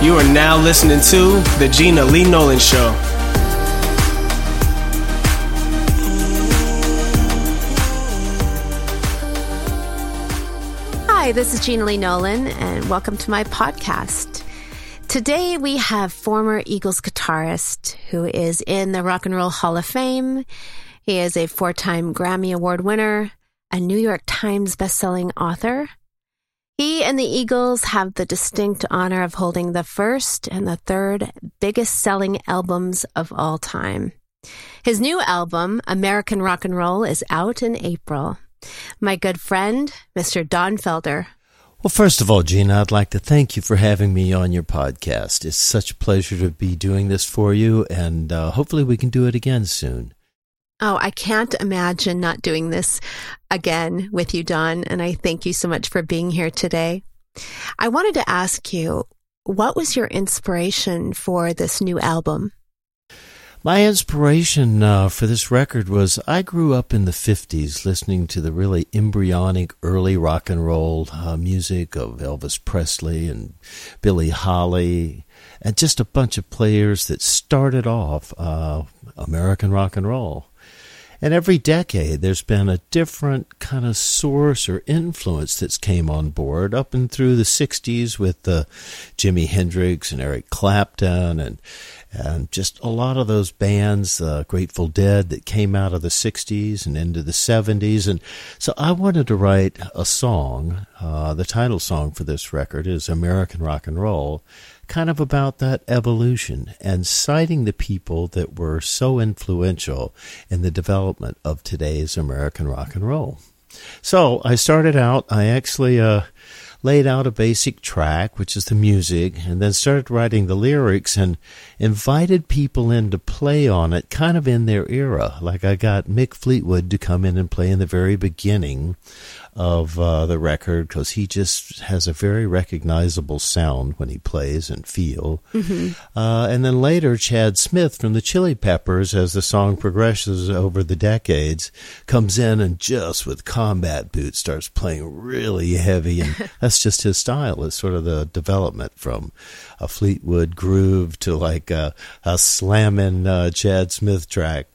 You are now listening to The Gina Lee Nolan Show. Hi, this is Gina Lee Nolan, and welcome to my podcast. Today we have former Eagles guitarist who is in the Rock and Roll Hall of Fame. He is a four time Grammy Award winner, a New York Times bestselling author, he and the Eagles have the distinct honor of holding the first and the third biggest selling albums of all time. His new album, American Rock and Roll, is out in April. My good friend, Mr. Don Felder. Well, first of all, Gina, I'd like to thank you for having me on your podcast. It's such a pleasure to be doing this for you, and uh, hopefully we can do it again soon. Oh, I can't imagine not doing this again with you, Don. And I thank you so much for being here today. I wanted to ask you, what was your inspiration for this new album? My inspiration uh, for this record was I grew up in the 50s listening to the really embryonic early rock and roll uh, music of Elvis Presley and Buddy Holly and just a bunch of players that started off uh, American rock and roll. And every decade, there's been a different kind of source or influence that's came on board. Up and through the '60s with uh, Jimi Hendrix and Eric Clapton, and and just a lot of those bands, uh, Grateful Dead, that came out of the '60s and into the '70s. And so I wanted to write a song. Uh, the title song for this record is "American Rock and Roll." Kind of about that evolution and citing the people that were so influential in the development of today's American rock and roll. So I started out, I actually uh, laid out a basic track, which is the music, and then started writing the lyrics and invited people in to play on it kind of in their era. Like I got Mick Fleetwood to come in and play in the very beginning of uh, the record because he just has a very recognizable sound when he plays and feel. Mm-hmm. Uh, and then later, Chad Smith from the Chili Peppers, as the song progresses over the decades, comes in and just with combat boots starts playing really heavy, and that's just his style. It's sort of the development from a Fleetwood groove to like a, a slamming uh, Chad Smith track.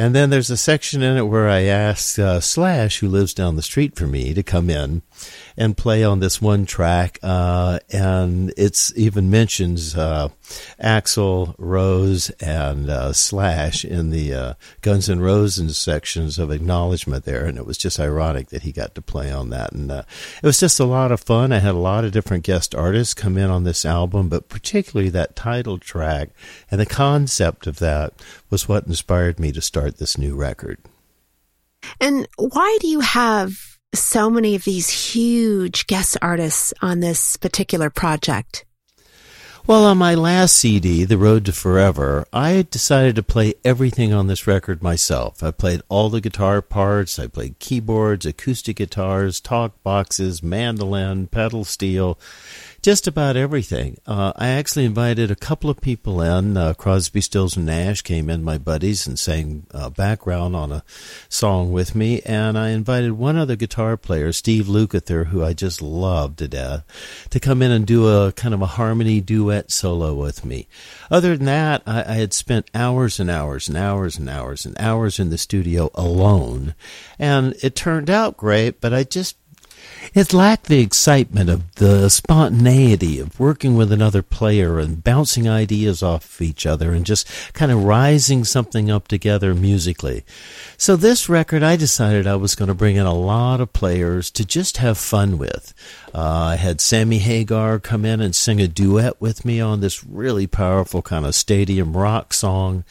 And then there's a section in it where I ask uh, Slash, who lives down the street from me, to come in and play on this one track. Uh, and it's even mentions uh, Axl Rose and uh, Slash in the uh, Guns N' Roses sections of acknowledgement there. And it was just ironic that he got to play on that. And uh, it was just a lot of fun. I had a lot of different guest artists come in on this album, but particularly that title track and the concept of that was what inspired me to start this new record. And why do you have so many of these huge guest artists on this particular project? Well, on my last CD, The Road to Forever, I decided to play everything on this record myself. I played all the guitar parts, I played keyboards, acoustic guitars, talk boxes, mandolin, pedal steel, just about everything. Uh, I actually invited a couple of people in. Uh, Crosby, Stills, and Nash came in, my buddies, and sang uh, background on a song with me. And I invited one other guitar player, Steve Lukather, who I just love to death, to come in and do a kind of a harmony duet solo with me. Other than that, I, I had spent hours and hours and hours and hours and hours in the studio alone. And it turned out great, but I just it lacked the excitement of the spontaneity of working with another player and bouncing ideas off each other and just kind of rising something up together musically. So this record, I decided I was going to bring in a lot of players to just have fun with. Uh, I had Sammy Hagar come in and sing a duet with me on this really powerful kind of stadium rock song.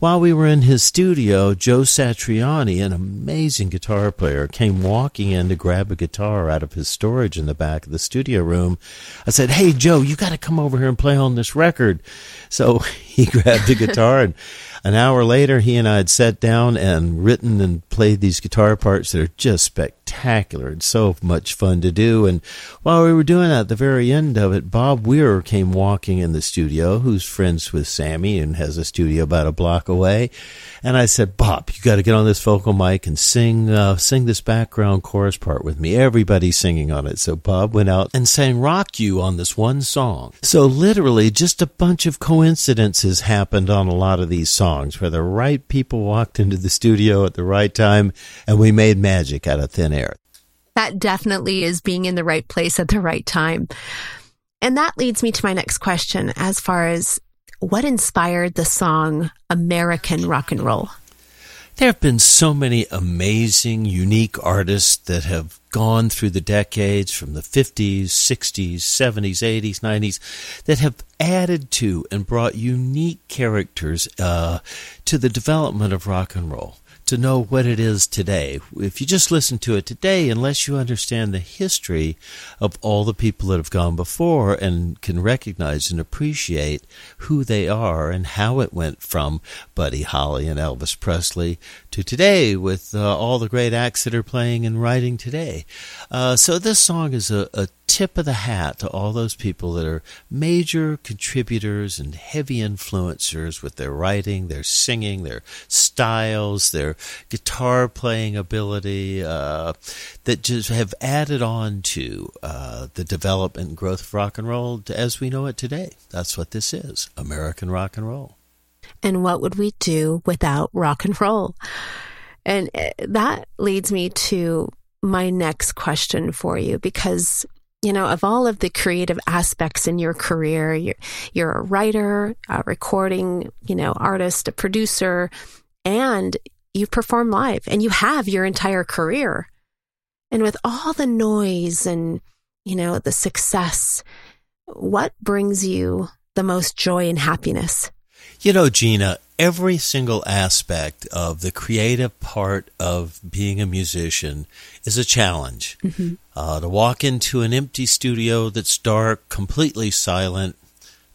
While we were in his studio, Joe Satriani, an amazing guitar player, came walking in to grab a guitar out of his storage in the back of the studio room. I said, Hey, Joe, you got to come over here and play on this record. So he grabbed a guitar and an hour later, he and I had sat down and written and played these guitar parts that are just spectacular and so much fun to do. And while we were doing that, at the very end of it, Bob Weir came walking in the studio, who's friends with Sammy and has a studio about a block away. And I said, Bob, you got to get on this vocal mic and sing, uh, sing this background chorus part with me. Everybody's singing on it. So Bob went out and sang Rock You on this one song. So literally just a bunch of coincidences happened on a lot of these songs where the right people walked into the studio at the right time and we made magic out of thin air. That definitely is being in the right place at the right time. And that leads me to my next question as far as what inspired the song American Rock and Roll? There have been so many amazing, unique artists that have gone through the decades from the 50s, 60s, 70s, 80s, 90s that have added to and brought unique characters uh, to the development of rock and roll to know what it is today. If you just listen to it today, unless you understand the history of all the people that have gone before and can recognize and appreciate who they are and how it went from Buddy Holly and Elvis Presley to today with uh, all the great acts that are playing and writing today. Uh, so this song is a, a tip of the hat to all those people that are major contributors and heavy influencers with their writing, their singing, their styles, their guitar playing ability, uh, that just have added on to uh, the development and growth of rock and roll as we know it today. That's what this is American rock and roll. And what would we do without rock and roll? And uh, that leads me to my next question for you because you know, of all of the creative aspects in your career, you're, you're a writer, a recording, you know, artist, a producer, and you perform live and you have your entire career. And with all the noise and, you know, the success, what brings you the most joy and happiness? You know, Gina, every single aspect of the creative part of being a musician is a challenge. Mm-hmm. Uh, to walk into an empty studio that's dark, completely silent,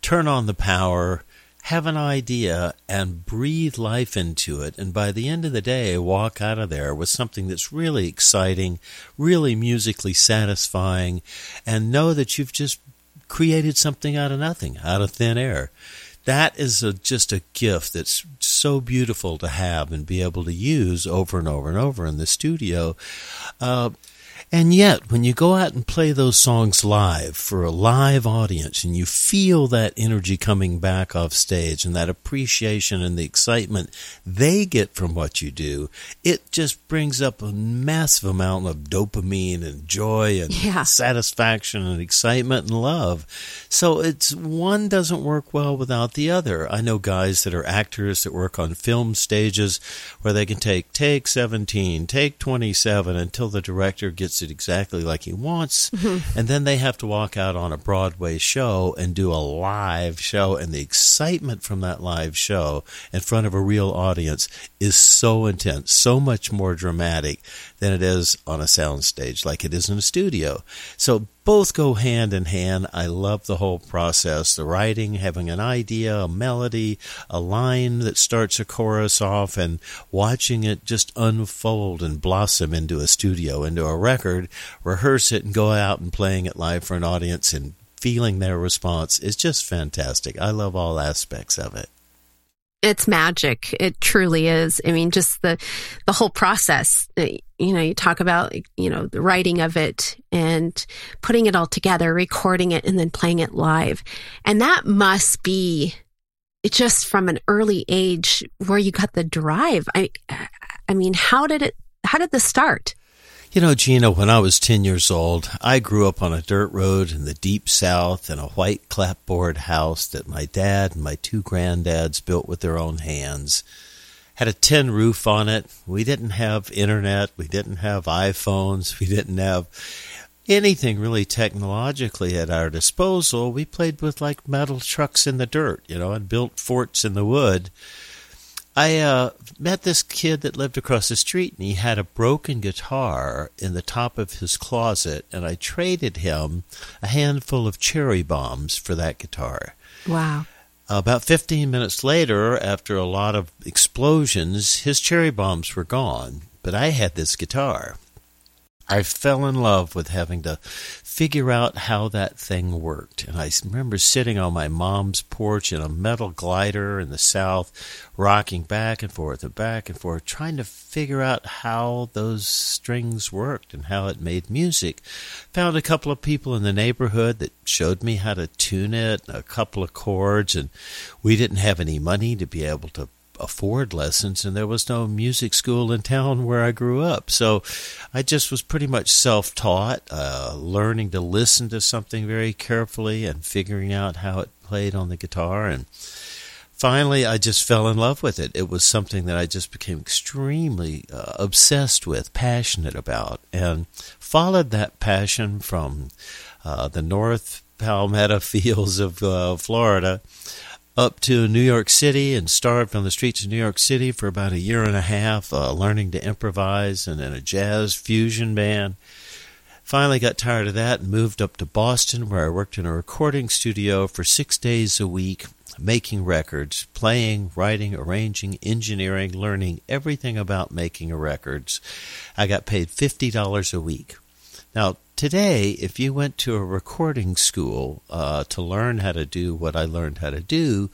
turn on the power, have an idea, and breathe life into it. And by the end of the day, walk out of there with something that's really exciting, really musically satisfying, and know that you've just created something out of nothing, out of thin air that is a, just a gift that's so beautiful to have and be able to use over and over and over in the studio. Uh, and yet, when you go out and play those songs live for a live audience and you feel that energy coming back off stage and that appreciation and the excitement they get from what you do, it just brings up a massive amount of dopamine and joy and yeah. satisfaction and excitement and love. So it's one doesn't work well without the other. I know guys that are actors that work on film stages where they can take take 17, take 27 until the director gets it exactly like he wants. Mm-hmm. And then they have to walk out on a Broadway show and do a live show. And the excitement from that live show in front of a real audience is so intense, so much more dramatic than it is on a soundstage, like it is in a studio. So both go hand in hand. I love the whole process. The writing, having an idea, a melody, a line that starts a chorus off, and watching it just unfold and blossom into a studio, into a record, rehearse it, and go out and playing it live for an audience and feeling their response is just fantastic. I love all aspects of it it's magic. It truly is. I mean, just the, the whole process, uh, you know, you talk about, you know, the writing of it and putting it all together, recording it and then playing it live. And that must be just from an early age where you got the drive. I, I mean, how did it, how did this start? You know, Gina, when I was 10 years old, I grew up on a dirt road in the deep south in a white clapboard house that my dad and my two granddads built with their own hands. Had a tin roof on it. We didn't have internet. We didn't have iPhones. We didn't have anything really technologically at our disposal. We played with like metal trucks in the dirt, you know, and built forts in the wood. I uh, met this kid that lived across the street, and he had a broken guitar in the top of his closet, and I traded him a handful of cherry bombs for that guitar. Wow. About 15 minutes later, after a lot of explosions, his cherry bombs were gone, but I had this guitar. I fell in love with having to figure out how that thing worked. And I remember sitting on my mom's porch in a metal glider in the south, rocking back and forth and back and forth, trying to figure out how those strings worked and how it made music. Found a couple of people in the neighborhood that showed me how to tune it, a couple of chords, and we didn't have any money to be able to afford lessons, and there was no music school in town where I grew up. So I just was pretty much self taught, uh, learning to listen to something very carefully and figuring out how it played on the guitar. And finally, I just fell in love with it. It was something that I just became extremely uh, obsessed with, passionate about, and followed that passion from uh, the North Palmetto fields of uh, Florida up to New York City and starved on the streets of New York City for about a year and a half, uh, learning to improvise and in a jazz fusion band. Finally got tired of that and moved up to Boston, where I worked in a recording studio for six days a week, making records, playing, writing, arranging, engineering, learning everything about making records. I got paid $50 a week. Now, today, if you went to a recording school uh, to learn how to do what I learned how to do,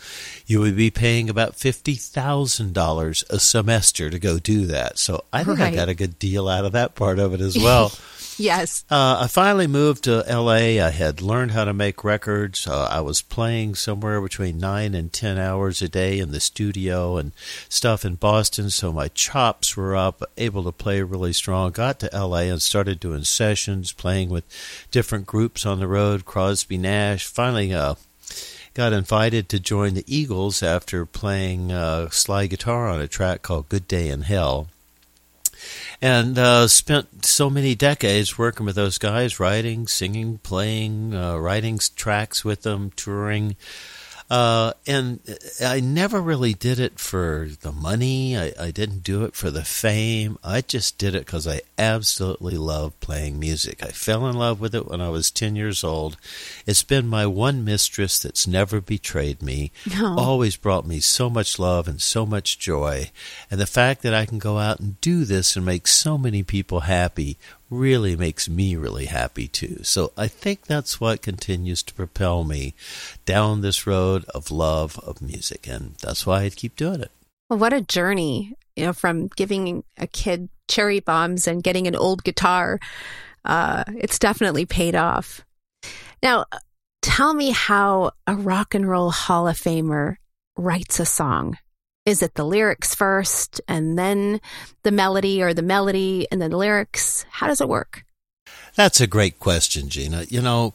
you would be paying about fifty thousand dollars a semester to go do that. So I think right. I got a good deal out of that part of it as well. Yes. Uh, I finally moved to L.A. I had learned how to make records. Uh, I was playing somewhere between nine and ten hours a day in the studio and stuff in Boston, so my chops were up, able to play really strong. Got to L.A. and started doing sessions, playing with different groups on the road, Crosby, Nash. Finally, uh, got invited to join the Eagles after playing uh, slide guitar on a track called Good Day in Hell and uh, spent so many decades working with those guys, writing, singing, playing, uh, writing tracks with them, touring. Uh, and I never really did it for the money. I, I didn't do it for the fame. I just did it because I absolutely love playing music. I fell in love with it when I was 10 years old. It's been my one mistress that's never betrayed me, no. always brought me so much love and so much joy. And the fact that I can go out and do this and make so many people happy really makes me really happy too. So I think that's what continues to propel me down this road of love of music. And that's why I keep doing it. Well, what a journey, you know, from giving a kid cherry bombs and getting an old guitar. Uh, it's definitely paid off. Now, tell me how a rock and roll Hall of Famer writes a song. Is it the lyrics first and then the melody or the melody and then the lyrics? How does it work? That's a great question, Gina. You know,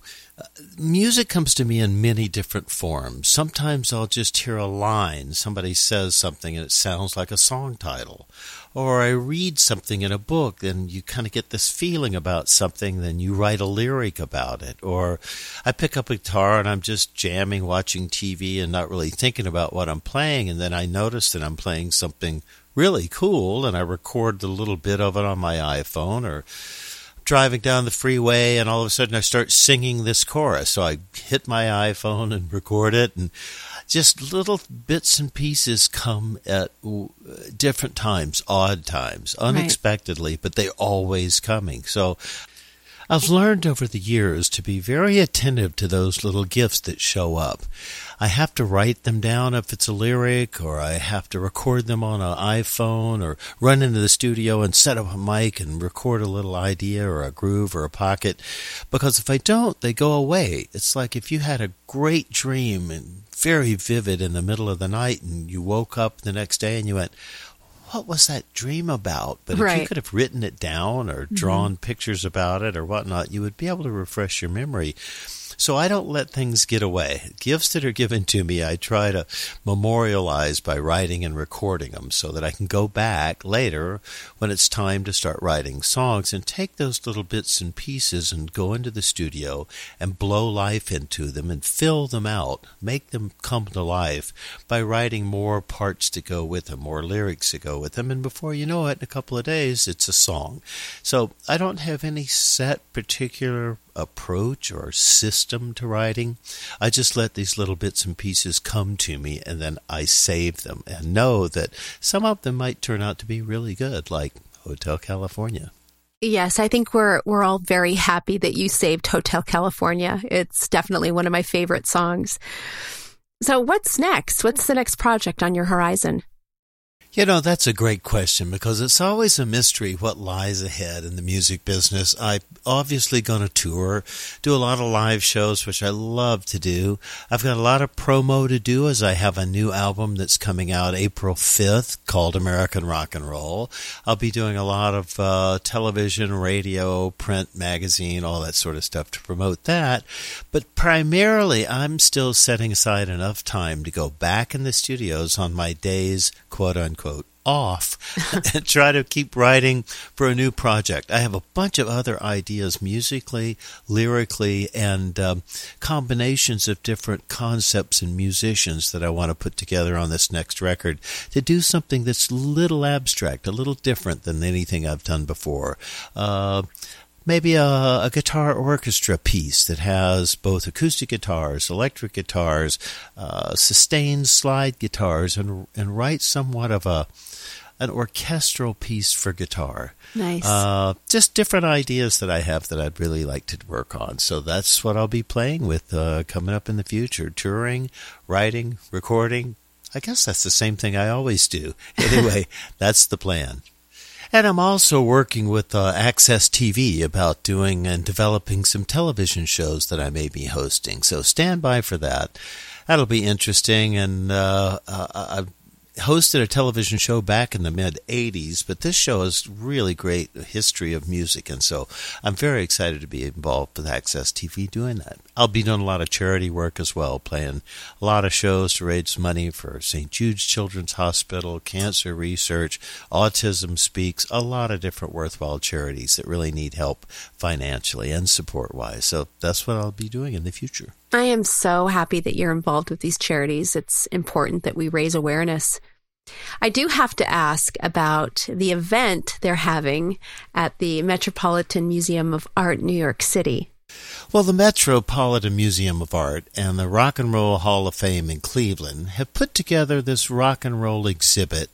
music comes to me in many different forms. Sometimes I'll just hear a line, somebody says something and it sounds like a song title. Or I read something in a book and you kind of get this feeling about something, then you write a lyric about it. Or I pick up a guitar and I'm just jamming, watching TV and not really thinking about what I'm playing, and then I notice that I'm playing something really cool and I record a little bit of it on my iPhone or driving down the freeway and all of a sudden I start singing this chorus. So I hit my iPhone and record it and just little bits and pieces come at different times, odd times, unexpectedly, right. but they're always coming. So I've learned over the years to be very attentive to those little gifts that show up. I have to write them down if it's a lyric, or I have to record them on an iPhone, or run into the studio and set up a mic and record a little idea or a groove or a pocket. Because if I don't, they go away. It's like if you had a great dream and very vivid in the middle of the night, and you woke up the next day and you went, what was that dream about? But right. if you could have written it down or drawn mm-hmm. pictures about it or whatnot, you would be able to refresh your memory. So I don't let things get away. Gifts that are given to me, I try to memorialize by writing and recording them so that I can go back later when it's time to start writing songs and take those little bits and pieces and go into the studio and blow life into them and fill them out, make them come to life by writing more parts to go with them, more lyrics to go with them. And before you know it, in a couple of days, it's a song. So I don't have any set particular approach or system to writing. I just let these little bits and pieces come to me and then I save them and know that some of them might turn out to be really good, like Hotel California. Yes, I think we're we're all very happy that you saved Hotel California. It's definitely one of my favorite songs. So what's next? What's the next project on your horizon? You know, that's a great question because it's always a mystery what lies ahead in the music business. I obviously going to tour, do a lot of live shows, which I love to do. I've got a lot of promo to do as I have a new album that's coming out April 5th called American Rock and Roll. I'll be doing a lot of uh, television, radio, print, magazine, all that sort of stuff to promote that. But primarily, I'm still setting aside enough time to go back in the studios on my days, quote unquote quote, off and try to keep writing for a new project. I have a bunch of other ideas musically, lyrically, and um, combinations of different concepts and musicians that I want to put together on this next record to do something that's a little abstract, a little different than anything I've done before. Uh, maybe a, a, guitar orchestra piece that has both acoustic guitars, electric guitars, uh, sustained slide guitars, and and write somewhat of a an orchestral piece for guitar. Nice. Uh, just different ideas that I have that I'd really like to work on. So that's what I'll be playing with uh, coming up in the future: touring, writing, recording. I guess that's the same thing I always do. Anyway, that's the plan. And I'm also working with uh, AXS TV about doing and developing some television shows that I may be hosting. So stand by for that. That'll be interesting. And uh, uh, I've hosted a television show back in the mid 80s, but this show has really great history of music, and so I'm very excited to be involved with AXS TV doing that. I'll be doing a lot of charity work as well, playing a lot of shows to raise money for St. Jude's Children's Hospital, cancer research, Autism Speaks, a lot of different worthwhile charities that really need help financially and support wise. So that's what I'll be doing in the future. I am so happy that you're involved with these charities. It's important that we raise awareness. I do have to ask about the event they're having at the Metropolitan Museum of Art, New York City. Well, the Metropolitan Museum of Art and the Rock and Roll Hall of Fame in Cleveland have put together this rock and roll exhibit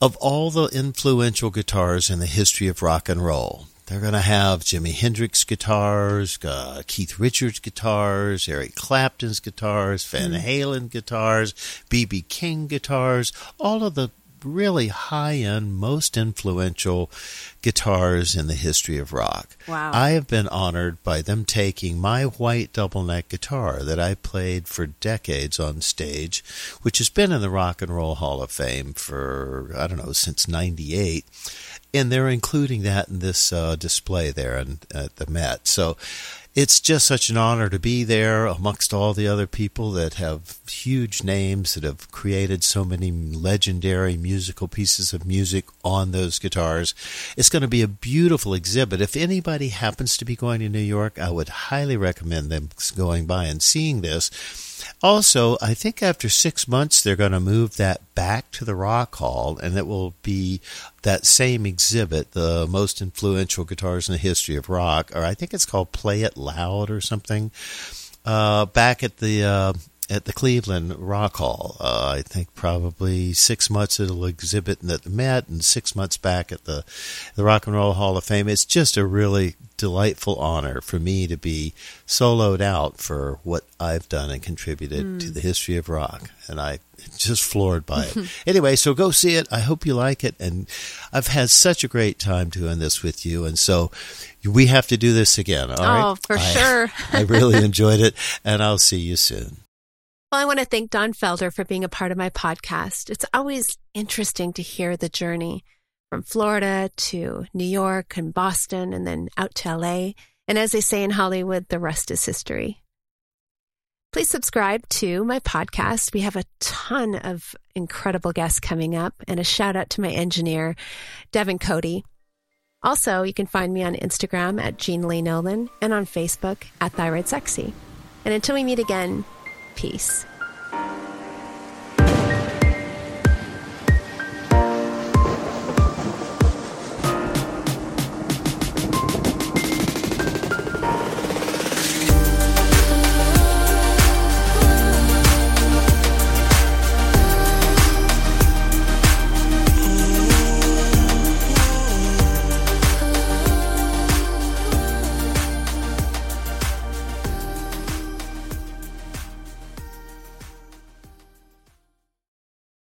of all the influential guitars in the history of rock and roll. They're going to have Jimi Hendrix guitars, uh, Keith Richards guitars, Eric Clapton's guitars, Van mm. Halen guitars, B.B. King guitars, all of the really high end, most influential guitars in the history of rock. Wow. I have been honored by them taking my white double neck guitar that I played for decades on stage, which has been in the Rock and Roll Hall of Fame for, I don't know, since 98 and they're including that in this uh, display there in, at the Met. So it's just such an honor to be there amongst all the other people that have huge names that have created so many legendary musical pieces of music on those guitars. It's going to be a beautiful exhibit. If anybody happens to be going to New York, I would highly recommend them going by and seeing this also, I think after six months, they're going to move that back to the Rock Hall, and it will be that same exhibit, the most influential guitars in the history of rock, or I think it's called Play It Loud or something, uh, back at the. At the Cleveland Rock Hall. Uh, I think probably six months it'll exhibit at the Met, and six months back at the the Rock and Roll Hall of Fame. It's just a really delightful honor for me to be soloed out for what I've done and contributed mm. to the history of rock. And I just floored by it. anyway, so go see it. I hope you like it. And I've had such a great time doing this with you. And so we have to do this again. All right. Oh, for I, sure. I really enjoyed it. And I'll see you soon. Well, I want to thank Don Felder for being a part of my podcast. It's always interesting to hear the journey from Florida to New York and Boston and then out to LA. And as they say in Hollywood, the rest is history. Please subscribe to my podcast. We have a ton of incredible guests coming up, and a shout out to my engineer, Devin Cody. Also, you can find me on Instagram at Gina Lee Nolan and on Facebook at Thyroid Sexy. And until we meet again, peace.